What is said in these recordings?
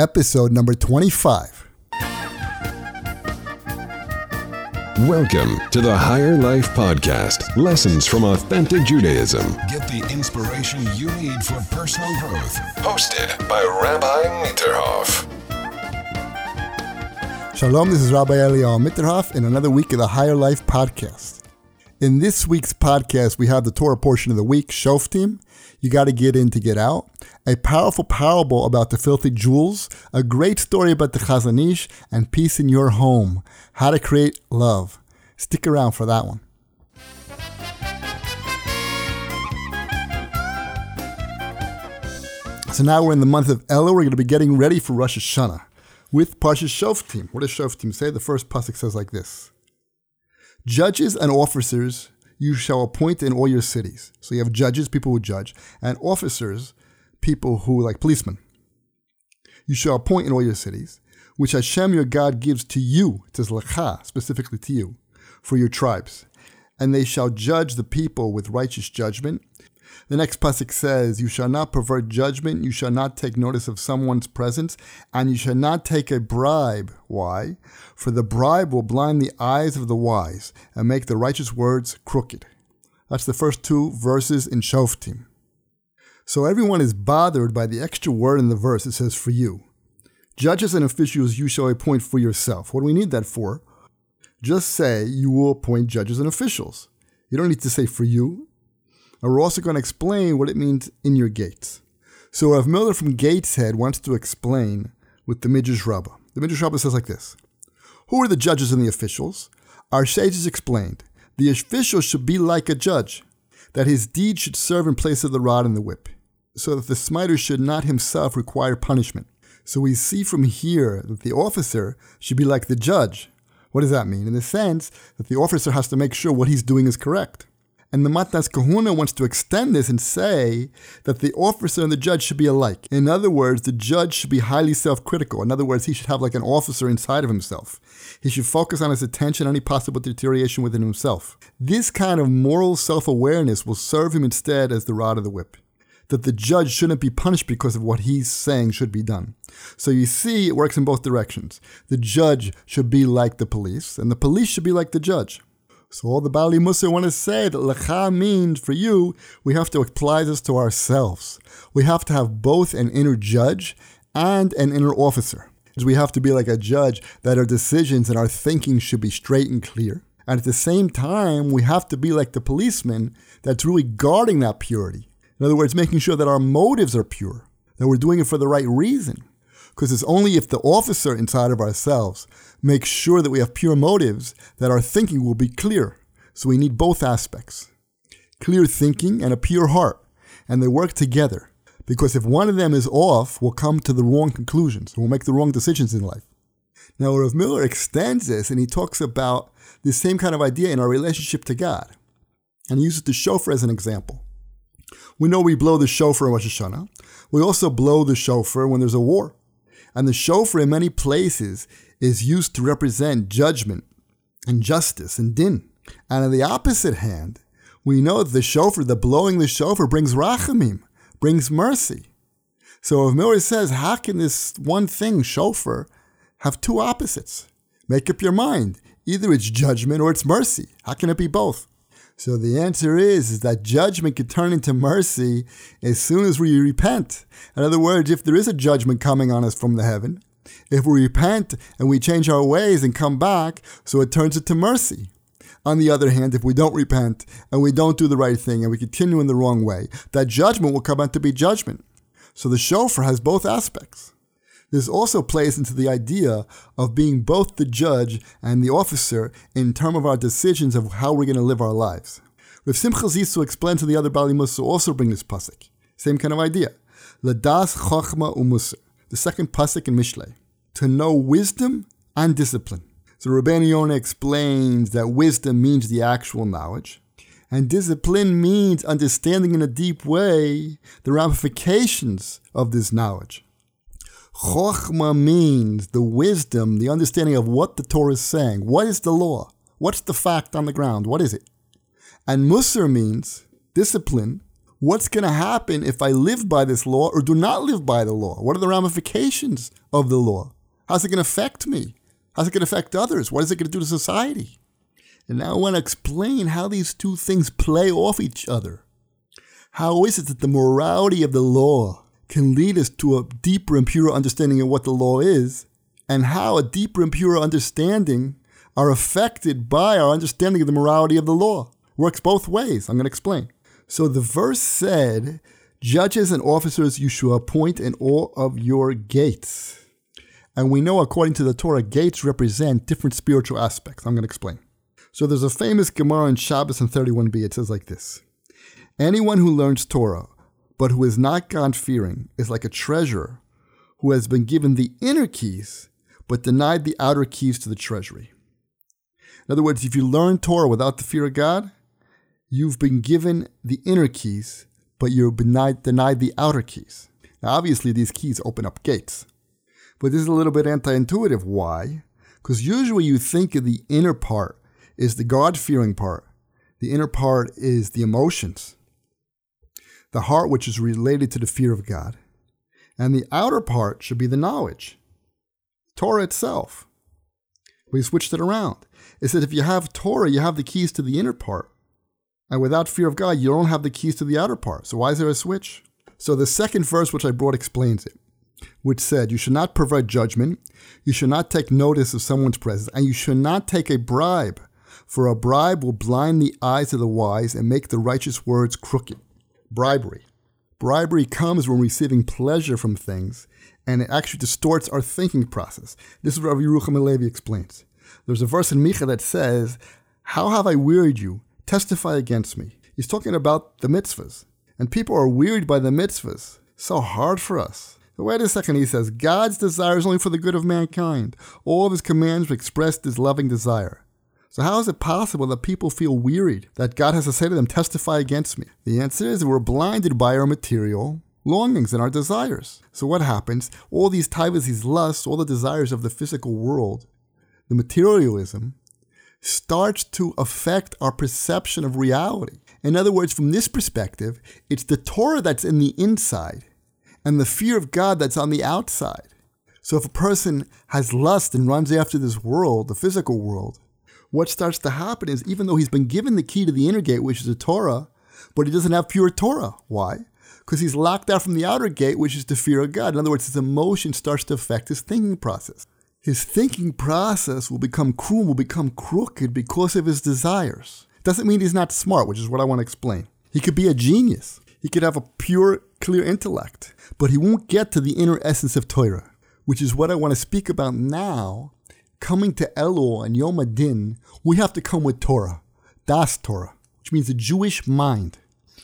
episode number 25. Welcome to the Higher Life Podcast Lessons from Authentic Judaism. Get the inspiration you need for personal growth. Hosted by Rabbi Mitterhoff. Shalom, this is Rabbi Eliyahu Mitterhoff in another week of the Higher Life Podcast. In this week's podcast, we have the Torah portion of the week, Shoftim. You got to get in to get out. A powerful parable about the filthy jewels. A great story about the Chazon Ish and peace in your home. How to create love. Stick around for that one. So now we're in the month of Elul. We're going to be getting ready for Rosh Hashanah with Parshas Shoftim. What does Shoftim say? The first pasuk says like this: Judges and officers you shall appoint in all your cities. So you have judges, people who judge, and officers, people who like policemen. You shall appoint in all your cities, which Hashem your God gives to you. It says lecha, specifically to you, for your tribes, and they shall judge the people with righteous judgment the next pasuk says, "You shall not pervert judgment. You shall not take notice of someone's presence, and you shall not take a bribe. Why? For the bribe will blind the eyes of the wise and make the righteous words crooked." That's the first two verses in Shoftim. So everyone is bothered by the extra word in the verse. It says, "For you." Judges and officials you shall appoint for yourself. What do we need that for? Just say you will appoint judges and officials. You don't need to say for you. And we're also going to explain what it means in your gates. So Rav Miller from Gateshead wants to explain with the Midrash Rabbah. The Midrash Rabbah says like this Who are the judges and the officials? Our sages explained the official should be like a judge, that his deed should serve in place of the rod and the whip, so that the smiter should not himself require punishment. So we see from here that the officer should be like the judge. What does that mean? In the sense that the officer has to make sure what he's doing is correct. And the Matnas Kehuna wants to extend this and say that the officer and the judge should be alike. In other words, the judge should be highly self critical. In other words, he should have like an officer inside of himself. He should focus on his attention on any possible deterioration within himself. This kind of moral self awareness will serve him instead as the rod of the whip. That the judge shouldn't be punished because of what he's saying should be done. So you see, it works in both directions. The judge should be like the police, and the police should be like the judge. So all the Baalei Mussar want to say that lecha means for you, we have to apply this to ourselves. We have to have both an inner judge and an inner officer. We have to be like a judge that our decisions and our thinking should be straight and clear. And at the same time, we have to be like the policeman that's really guarding that purity. In other words, making sure that our motives are pure, that we're doing it for the right reason. Because it's only if the officer inside of ourselves makes sure that we have pure motives that our thinking will be clear. So we need both aspects clear thinking and a pure heart. And they work together. Because if one of them is off, we'll come to the wrong conclusions. We'll make the wrong decisions in life. Now, Rav Miller extends this and he talks about the same kind of idea in our relationship to God. And he uses the shofar as an example. We know we blow the shofar in Rosh Hashanah. We also blow the shofar when there's a war. And the shofar in many places is used to represent judgment and justice and din. And on the opposite hand, we know that the shofar, the blowing the shofar, brings rachamim, brings mercy. So if Miller says, how can this one thing, shofar, have two opposites? Make up your mind. Either it's judgment or it's mercy. How can it be both? So the answer is, is that judgment can turn into mercy as soon as we repent. In other words, if there is a judgment coming on us from the heaven, if we repent and we change our ways and come back, so it turns into mercy. On the other hand, if we don't repent and we don't do the right thing and we continue in the wrong way, that judgment will come out to be judgment. So the shofar has both aspects. This also plays into the idea of being both the judge and the officer in terms of our decisions of how we're going to live our lives. With Simcha Zissel explained to the other Baalei Mussar also bring this pasuk. Same kind of idea. Ladas Chochma Umusar. The second pasuk in Mishlei. To know wisdom and discipline. So Rabbeinu Yonah explains that wisdom means the actual knowledge, and discipline means understanding in a deep way the ramifications of this knowledge. Chokhmah means the wisdom, the understanding of what the Torah is saying. What is the law? What's the fact on the ground? What is it? And Musar means discipline, what's going to happen if I live by this law or do not live by the law? What are the ramifications of the law? How's it going to affect me? How's it going to affect others? What is it going to do to society? And now I want to explain how these two things play off each other. How is it that the morality of the law can lead us to a deeper and purer understanding of what the law is, and how a deeper and purer understanding are affected by our understanding of the morality of the law? Works both ways. I'm going to explain. So the verse said, Judges and officers you shall appoint in all of your gates. And we know, according to the Torah, gates represent different spiritual aspects. I'm going to explain. So there's a famous Gemara in Shabbos and 31b. It says like this Anyone who learns Torah, but who is not God fearing, is like a treasurer who has been given the inner keys, but denied the outer keys to the treasury. In other words, if you learn Torah without the fear of God, you've been given the inner keys, but you're denied, denied the outer keys. Now, obviously, these keys open up gates. But this is a little bit anti intuitive. Why? Because usually you think of the inner part is the God fearing part, the inner part is the emotions, the heart, which is related to the fear of God. And the outer part should be the knowledge, Torah itself. We switched it around. It said if you have Torah, you have the keys to the inner part. And without fear of God, you don't have the keys to the outer part. So why is there a switch? So the second verse, which I brought, explains it, which said, You should not pervert judgment, you should not take notice of someone's presence, and you should not take a bribe, for a bribe will blind the eyes of the wise and make the righteous words crooked. Bribery. Bribery comes when receiving pleasure from things, and it actually distorts our thinking process. This is what Rabbi Yerucham Halevi explains. There's a verse in Micha that says, How have I wearied you? Testify against me. He's talking about the mitzvahs. And people are wearied by the mitzvahs. So hard for us. Wait a second, he says, God's desire is only for the good of mankind. All of his commands express his loving desire. So how is it possible that people feel wearied that God has to say to them, testify against me? The answer is we're blinded by our material longings and our desires. So what happens? All these taivas, these lusts, all the desires of the physical world, the materialism, starts to affect our perception of reality. In other words, from this perspective, it's the Torah that's in the inside and the fear of God that's on the outside. So if a person has lust and runs after this world, the physical world, what starts to happen is even though he's been given the key to the inner gate, which is the Torah, but he doesn't have pure Torah. Why? Because he's locked out from the outer gate, which is the fear of God. In other words, his emotion starts to affect his thinking process his thinking process will become cruel, will become crooked because of his desires. Doesn't mean he's not smart, which is what I want to explain. He could be a genius. He could have a pure, clear intellect, but he won't get to the inner essence of Torah, which is what I want to speak about now. Coming to Elul and Yom HaDin, we have to come with Torah, Das Torah, which means the Jewish mind,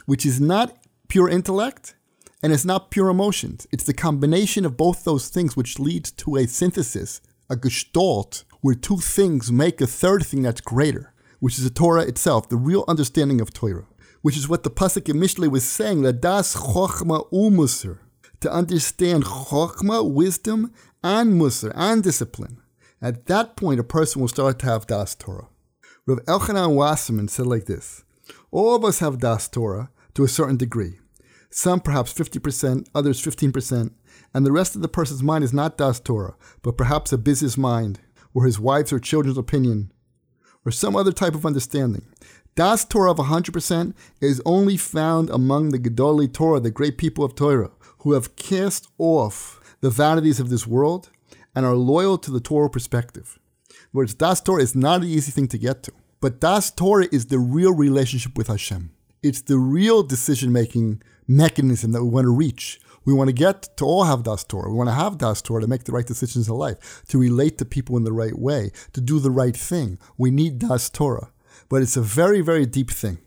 which is not pure intellect, and it's not pure emotions. It's the combination of both those things which leads to a synthesis, a gestalt, where two things make a third thing that's greater, which is the Torah itself, the real understanding of Torah, which is what the Pasuk in Mishlei was saying, das chokhmah umusar, to understand chokhmah, wisdom, and musar, and discipline. At that point, a person will start to have das Torah. Rav Elchanan Wasserman said like this, all of us have das Torah to a certain degree some perhaps 50%, others 15%, and the rest of the person's mind is not Das Torah, but perhaps a business mind, or his wife's or children's opinion, or some other type of understanding. Das Torah of 100% is only found among the Gedolei Torah, the great people of Torah, who have cast off the vanities of this world and are loyal to the Torah perspective. Whereas Das Torah is not an easy thing to get to, but Das Torah is the real relationship with Hashem. It's the real decision making mechanism that we want to reach. We want to get to all have Das Torah. We want to have Das Torah to make the right decisions in life, to relate to people in the right way, to do the right thing. We need Das Torah. But it's a very, very deep thing.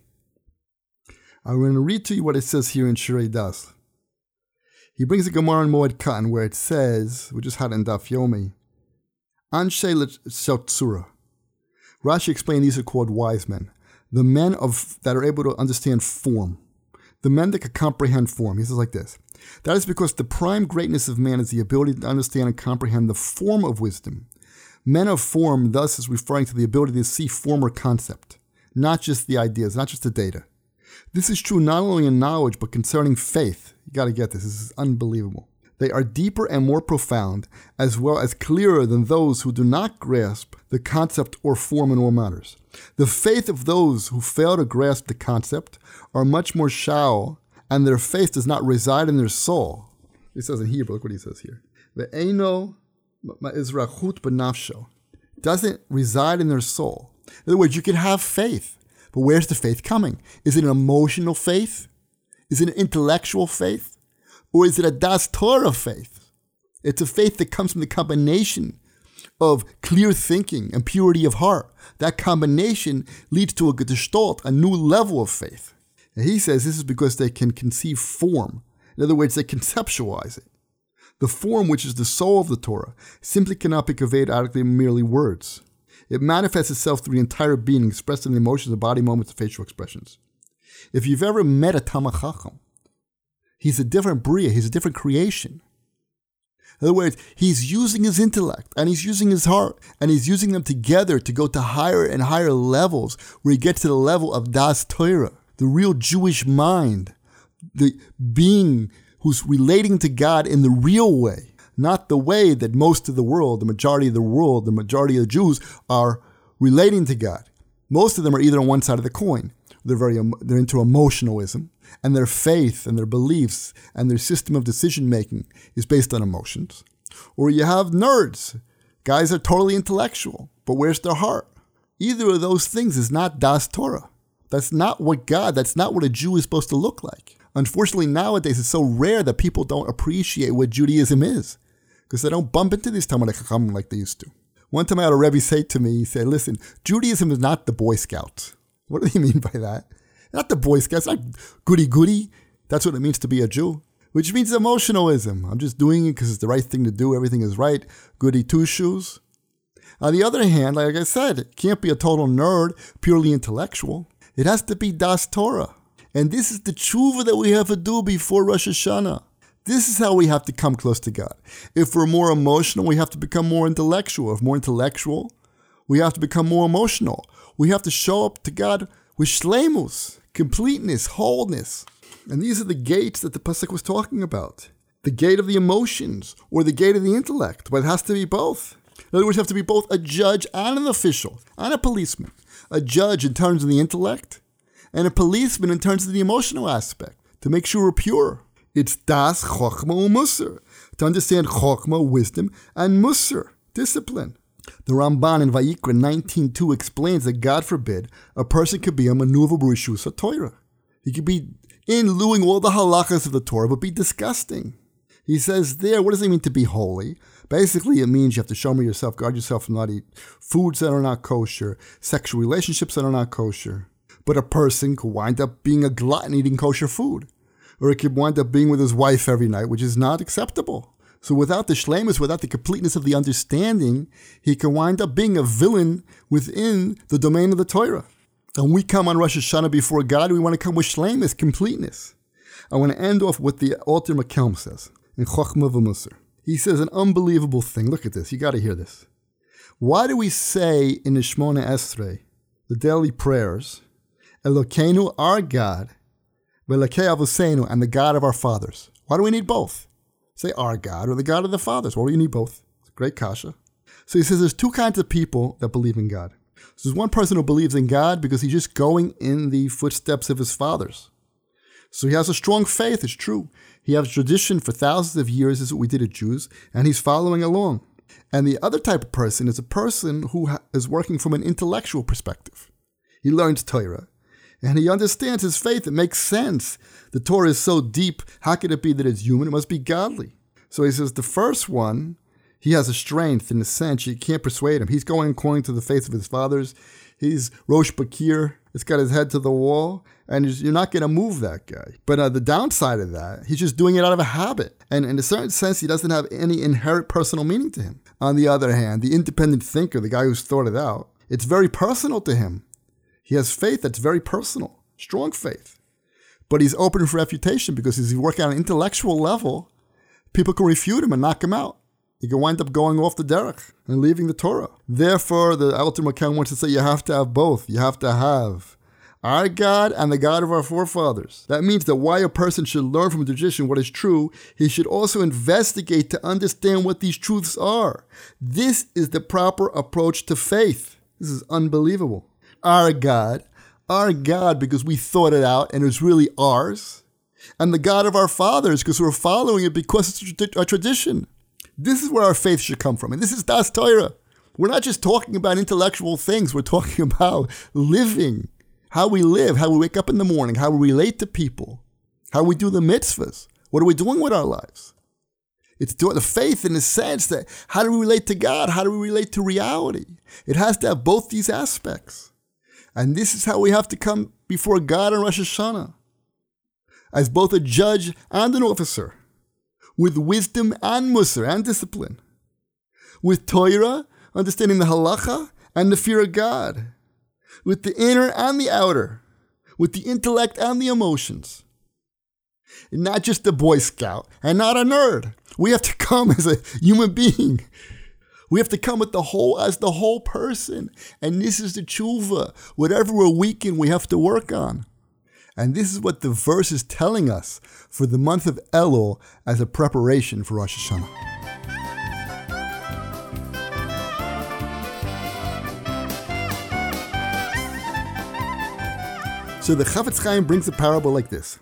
I'm going to read to you what it says here in Shirei Das. He brings a Gemara in Moed Katan where it says, we just had in Daf Yomi, Anshe Shotzura. Rashi explained these are called wise men, the men of that are able to understand form the men that can comprehend form. He says like this That is because the prime greatness of man is the ability to understand and comprehend the form of wisdom. Men of form, thus, is referring to the ability to see form or concept, not just the ideas, not just the data. This is true not only in knowledge, but concerning faith. You got to get this. This is unbelievable. They are deeper and more profound, as well as clearer than those who do not grasp the concept or form in all matters. The faith of those who fail to grasp the concept are much more shallow, and their faith does not reside in their soul. He says in Hebrew, look what he says here. Ve'eno ma'izrachut benafsho. Doesn't reside in their soul. In other words, you can have faith, but where's the faith coming? Is it an emotional faith? Is it an intellectual faith? Or is it a Das Torah faith? It's a faith that comes from the combination of clear thinking and purity of heart. That combination leads to a gestalt, a new level of faith. And he says this is because they can conceive form. In other words, they conceptualize it. The form, which is the soul of the Torah, simply cannot be conveyed adequately in merely words. It manifests itself through the entire being, expressed in the emotions the body, moments, and facial expressions. If you've ever met a Talmid Chacham, he's a different Bria, he's a different creation. In other words, he's using his intellect and he's using his heart and he's using them together to go to higher and higher levels where he gets to the level of Das Torah, the real Jewish mind, the being who's relating to God in the real way, not the way that most of the world, the majority of the world, the majority of the Jews are relating to God. Most of them are either on one side of the coin. They're very they're into emotionalism, and their faith and their beliefs and their system of decision making is based on emotions. Or you have nerds. Guys are totally intellectual, but where's their heart? Either of those things is not Das Torah. That's not what God, that's not what a Jew is supposed to look like. Unfortunately, nowadays it's so rare that people don't appreciate what Judaism is because they don't bump into these Talmid Chacham like they used to. One time I had a Rebbe say to me, he said, listen, Judaism is not the Boy Scouts. What do he mean by that? Not the Boy Scouts, not goody goody. That's what it means to be a Jew, which means emotionalism. I'm just doing it because it's the right thing to do. Everything is right. Goody two shoes. On the other hand, like I said, can't be a total nerd, purely intellectual. It has to be Das Torah. And this is the tshuva that we have to do before Rosh Hashanah. This is how we have to come close to God. If we're more emotional, we have to become more intellectual. If more intellectual, we have to become more emotional. We have to show up to God with shlemus, completeness, wholeness. And these are the gates that the Pasuk was talking about. The gate of the emotions or the gate of the intellect, but it has to be both. In other words, you have to be both a judge and an official and a policeman. A judge in terms of the intellect and a policeman in terms of the emotional aspect to make sure we're pure. It's das chokhmah umusr, to understand chokhmah, wisdom, and musr, discipline. The Ramban in Vayikra 19.2 explains that God forbid a person could be a manuva b'rishus Torah. He could be in doing all the halachas of the Torah, but be disgusting. He says there, what does it mean to be holy? Basically, it means you have to shomer yourself, guard yourself from not eat foods that are not kosher, sexual relationships that are not kosher. But a person could wind up being a glutton eating kosher food. Or it could wind up being with his wife every night, which is not acceptable. So without the shlemus, without the completeness of the understanding, he can wind up being a villain within the domain of the Torah. And we come on Rosh Hashanah before God, we want to come with shlemus, completeness. I want to end off with the Alter McKelm says in Chochmah v'Musar. He says an unbelievable thing. Look at this. You got to hear this. Why do we say in the Shemona Esrei, the daily prayers, Elokeinu, our God, Velakei Avosenu, and the God of our fathers? Why do we need both? Say our God or the God of the fathers. Why do you need both? It's a great kasha. So he says there's two kinds of people that believe in God. So there's one person who believes in God because he's just going in the footsteps of his fathers. So he has a strong faith, it's true. He has tradition for thousands of years, is what we did as Jews, and he's following along. And the other type of person is a person who is working from an intellectual perspective. He learns Torah, and he understands his faith. It makes sense. The Torah is so deep. How could it be that it's human? It must be godly. So he says the first one, he has a strength in a sense. You can't persuade him. He's going according to the faith of his fathers. He's Rosh Bakir. It's got his head to the wall, and you're not going to move that guy. But uh, the downside of that, he's just doing it out of a habit. And in a certain sense, he doesn't have any inherent personal meaning to him. On the other hand, the independent thinker, the guy who's thought it out, it's very personal to him. He has faith that's very personal, strong faith. But he's open for refutation because he's working on an intellectual level. People can refute him and knock him out. He can wind up going off the derech and leaving the Torah. Therefore, the Alter McKen wants to say you have to have both. You have to have our God and the God of our forefathers. That means that why a person should learn from tradition what is true, he should also investigate to understand what these truths are. This is the proper approach to faith. This is unbelievable. Our God, our God because we thought it out and it's really ours, and the God of our fathers because we're following it because it's a tradition. This is where our faith should come from. And this is Das Torah. We're not just talking about intellectual things, we're talking about living how we live, how we wake up in the morning, how we relate to people, how we do the mitzvahs. What are we doing with our lives? It's the faith in the sense that how do we relate to God? How do we relate to reality? It has to have both these aspects. And this is how we have to come before God on Rosh Hashanah as both a judge and an officer, with wisdom and musar and discipline, with Torah, understanding the halacha and the fear of God with the inner and the outer, with the intellect and the emotions. not just a Boy Scout and not a nerd. We have to come as a human being. We have to come with the whole as the whole person. And this is the tshuva. Whatever we're weak in, we have to work on. And this is what the verse is telling us for the month of Elul as a preparation for Rosh Hashanah. So the Chafetz Chaim brings a parable like this.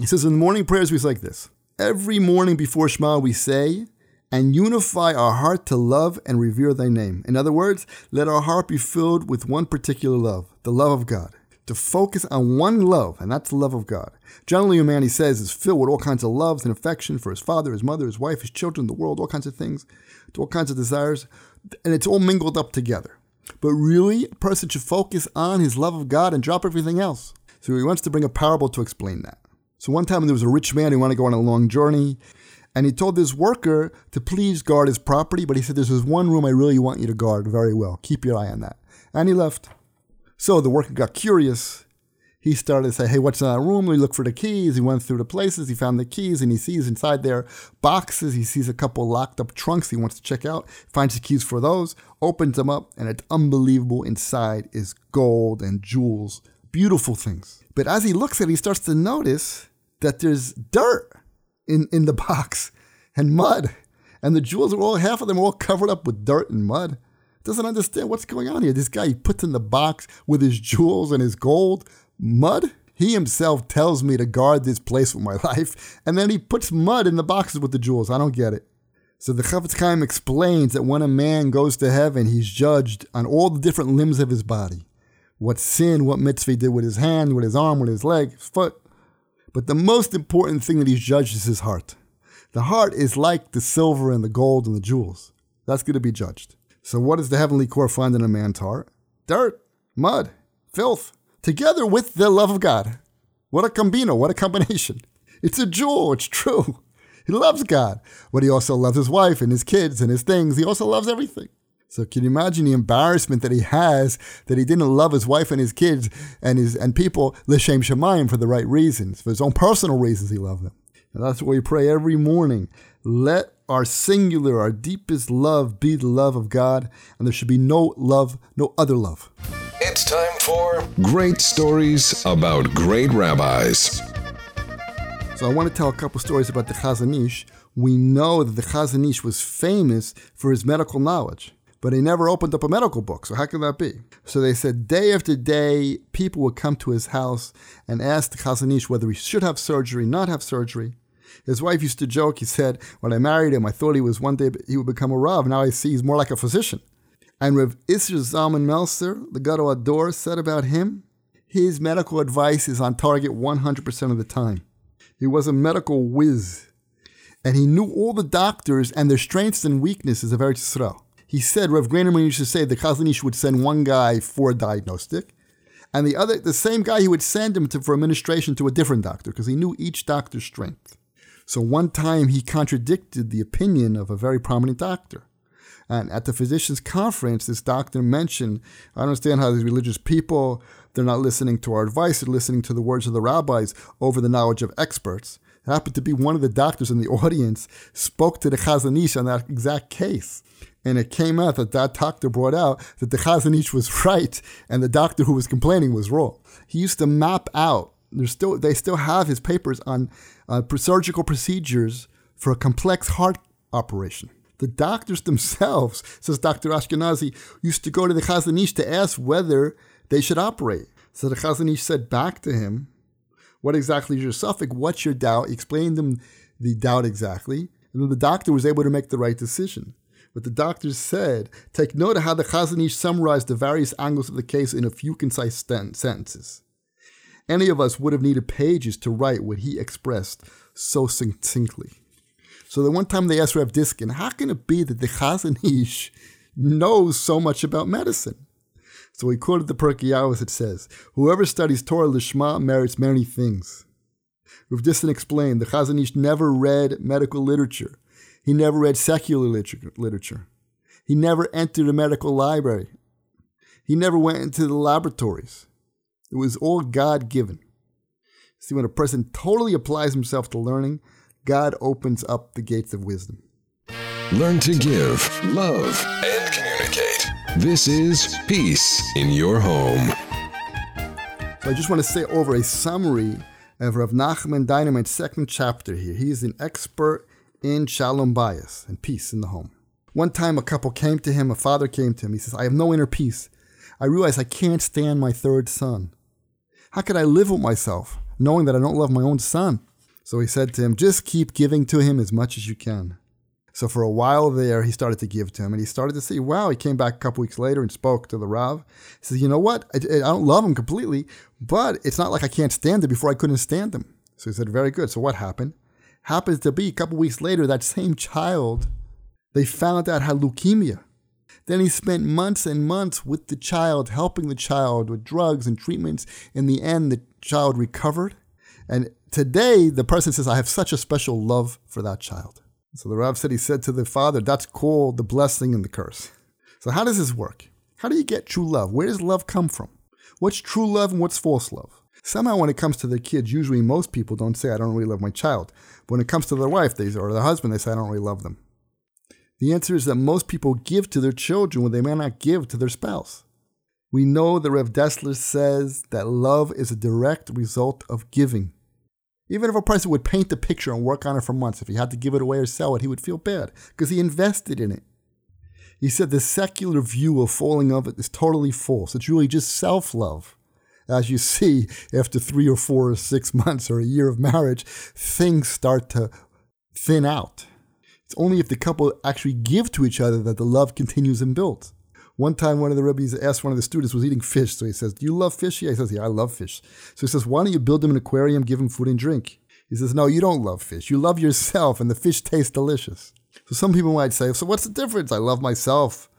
He says, in the morning prayers, we say like this. Every morning before Shema, we say, and unify our heart to love and revere thy name. In other words, let our heart be filled with one particular love, the love of God. To focus on one love, and that's the love of God. Generally, a man, he says, is filled with all kinds of loves and affection for his father, his mother, his wife, his children, the world, all kinds of things, to all kinds of desires, and it's all mingled up together. But really, a person should focus on his love of God and drop everything else. So he wants to bring a parable to explain that. So one time there was a rich man who wanted to go on a long journey, and he told this worker to please guard his property, but he said, There's this one room I really want you to guard very well. Keep your eye on that. And he left. So the worker got curious. He started to say, Hey, what's in that room? He looked for the keys. He went through the places. He found the keys and he sees inside there boxes. He sees a couple locked up trunks he wants to check out. Finds the keys for those, opens them up, and it's unbelievable. Inside is gold and jewels beautiful things. But as he looks at it, he starts to notice that there's dirt in, in the box and mud. And the jewels are all, half of them are all covered up with dirt and mud. Doesn't understand what's going on here. This guy he puts in the box with his jewels and his gold, mud. He himself tells me to guard this place with my life, and then he puts mud in the boxes with the jewels. I don't get it. So the Chafetz Chaim explains that when a man goes to heaven, he's judged on all the different limbs of his body what sin, what mitzvah he did with his hand, with his arm, with his leg, his foot. But the most important thing that he's judged is his heart. The heart is like the silver and the gold and the jewels. That's going to be judged. So, what does the heavenly court find in a man's heart? Dirt, mud, filth, together with the love of God. What a combino, what a combination. It's a jewel, it's true. He loves God, but he also loves his wife and his kids and his things. He also loves everything. So can you imagine the embarrassment that he has that he didn't love his wife and his kids and his and people l'shem shamayim for the right reasons, for his own personal reasons he loved them. And that's what we pray every morning. Let our singular, our deepest love be the love of God, and there should be no love, no other love. It's time for Great Stories About Great Rabbis. So I want to tell a couple stories about the Chazon Ish. We know that the Chazon Ish was famous for his medical knowledge but he never opened up a medical book. So how can that be? So they said day after day, people would come to his house and ask the Chazon Ish whether he should have surgery, not have surgery. His wife used to joke. He said, "When I married him, I thought he was one day he would become a rav. Now I see he's more like a physician." And Rev Isser Zalman Meltzer, the Gadol HaDor, said about him, his medical advice is on target 100% of the time. He was a medical whiz, and he knew all the doctors and their strengths and weaknesses of Eretz Yisrael. He said, Rev Greineman used to say the Chazon Ish would send one guy for a diagnostic, and the other, the same guy, he would send him to, for administration to a different doctor because he knew each doctor's strength. So one time he contradicted the opinion of a very prominent doctor. And at the physicians' conference, this doctor mentioned, I understand how these religious people, they're not listening to our advice, they're listening to the words of the rabbis over the knowledge of experts. It happened to be one of the doctors in the audience spoke to the Chazon Ish on that exact case. And it came out that that doctor brought out that the Chazon Ish was right and the doctor who was complaining was wrong. He used to map out. There's still they still have his papers on uh, surgical procedures for a complex heart operation. The doctors themselves, says Dr. Ashkenazi, used to go to the Chazon Ish to ask whether they should operate. So the Chazon Ish said back to him, What exactly is your suffix? What's your doubt? He explained them the doubt exactly. And then the doctor was able to make the right decision. But the doctor said, Take note of how the Chazon Ish summarized the various angles of the case in a few concise sentences. Any of us would have needed pages to write what he expressed so succinctly. So the one time they asked Rav Diskin, how can it be that the Chazon Ish knows so much about medicine? So he quoted the Pirkei Avos. It says, "Whoever studies Torah lishma merits many things." Rav Diskin explained the Chazon Ish never read medical literature. He never read secular literature. He never entered a medical library. He never went into the laboratories. It was all God given. See, when a person totally applies himself to learning, God opens up the gates of wisdom. Learn to give, love, and communicate. This is Peace in Your Home. So I just want to say over a summary of Rav Nachman Dynamite's second chapter here. He is an expert in shalom bayis and peace in the home. One time a couple came to him, a father came to him. He says, I have no inner peace. I realize I can't stand my third son. How could I live with myself knowing that I don't love my own son? So he said to him, Just keep giving to him as much as you can. So for a while there, he started to give to him, and he started to see, wow, he came back a couple weeks later and spoke to the Rav. He says, you know what? I, I don't love him completely, but it's not like I can't stand him before I couldn't stand him. So he said, very good. So what happened? Happens to be a couple weeks later, that same child, they found out had leukemia. Then he spent months and months with the child, helping the child with drugs and treatments. In the end, the child recovered. And today, the person says, I have such a special love for that child. So the Rav said, he said to the father, that's called the blessing and the curse. So how does this work? How do you get true love? Where does love come from? What's true love and what's false love? Somehow, when it comes to their kids, usually most people don't say, I don't really love my child. But when it comes to their wife they, or their husband, they say, I don't really love them. The answer is that most people give to their children what they may not give to their spouse. We know that Rev Dessler says that love is a direct result of giving. Even if a person would paint the picture and work on it for months, if he had to give it away or sell it, he would feel bad because he invested in it. He said the secular view of falling of it is totally false. It's really just self love. As you see, after three or four or six months or a year of marriage, things start to thin out. It's only if the couple actually give to each other that the love continues and builds. One time, one of the rabbis asked one of the students was eating fish. So he says, Do you love fish? Yeah, he says, Yeah, I love fish. So he says, Why don't you build him an aquarium, give him food and drink? He says, No, you don't love fish. You love yourself, and the fish tastes delicious. So some people might say, So what's the difference? I love myself.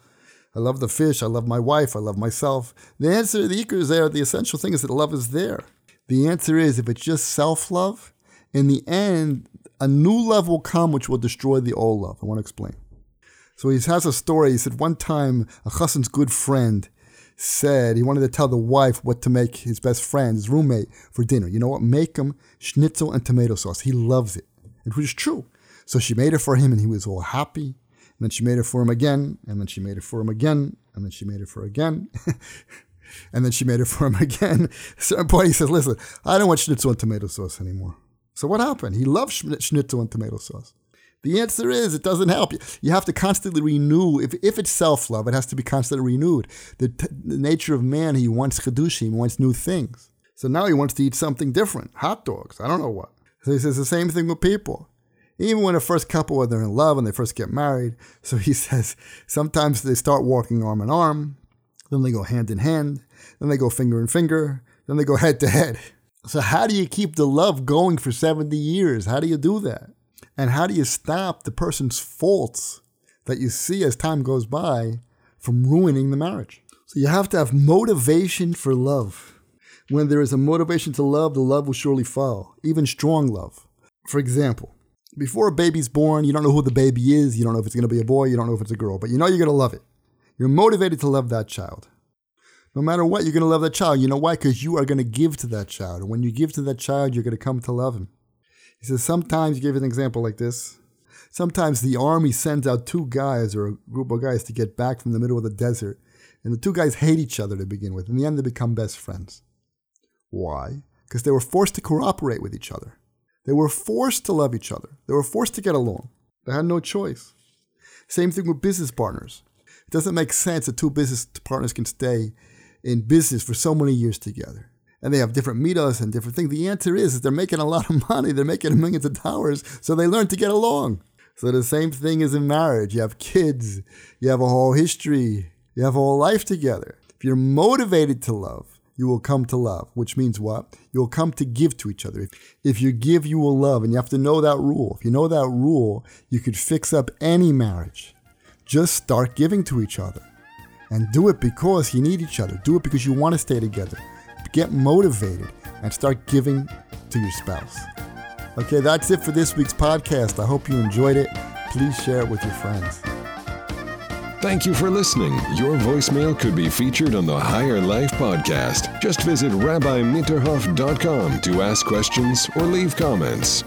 I love the fish. I love my wife. I love myself. The answer, the ikr is there. The essential thing is that love is there. The answer is if it's just self love, in the end, a new love will come which will destroy the old love. I want to explain. So he has a story. He said one time a chassan's good friend said he wanted to tell the wife what to make his best friend, his roommate, for dinner. You know what? Make him schnitzel and tomato sauce. He loves it. It was true. So she made it for him and he was all happy. And then she made it for him again. And then she made it for him again. And then she made it for him again. and then she made it for him again. At a certain point, he says, Listen, I don't want schnitzel and tomato sauce anymore. So what happened? He loved schnitzel and tomato sauce. The answer is it doesn't help. You have to constantly renew. If, if it's self love, it has to be constantly renewed. The, t- the nature of man, he wants chedushim, he wants new things. So now he wants to eat something different hot dogs, I don't know what. So he says the same thing with people. Even when a first couple, when they're in love and they first get married, so he says sometimes they start walking arm in arm, then they go hand in hand, then they go finger in finger, then they go head to head. So, how do you keep the love going for 70 years? How do you do that? And how do you stop the person's faults that you see as time goes by from ruining the marriage? So you have to have motivation for love. When there is a motivation to love, the love will surely follow, even strong love. For example, before a baby's born, you don't know who the baby is, you don't know if it's going to be a boy, you don't know if it's a girl, but you know you're going to love it. You're motivated to love that child. No matter what, you're going to love that child. You know why? Because you are going to give to that child. And when you give to that child, you're going to come to love him. He says sometimes, he give an example like this. Sometimes the army sends out two guys or a group of guys to get back from the middle of the desert, and the two guys hate each other to begin with. In the end, they become best friends. Why? Because they were forced to cooperate with each other. They were forced to love each other. They were forced to get along. They had no choice. Same thing with business partners. It doesn't make sense that two business partners can stay in business for so many years together. And they have different midos and different things. The answer is, is they're making a lot of money. They're making millions of dollars. So they learn to get along. So the same thing is in marriage. You have kids. You have a whole history. You have a whole life together. If you're motivated to love, you will come to love, which means what? You'll come to give to each other. If you give, you will love. And you have to know that rule. If you know that rule, you could fix up any marriage. Just start giving to each other. And do it because you need each other. Do it because you want to stay together. Get motivated and start giving to your spouse. Okay, that's it for this week's podcast. I hope you enjoyed it. Please share it with your friends. Thank you for listening. Your voicemail could be featured on the Higher Life podcast. Just visit rabbimitterhoff.com to ask questions or leave comments.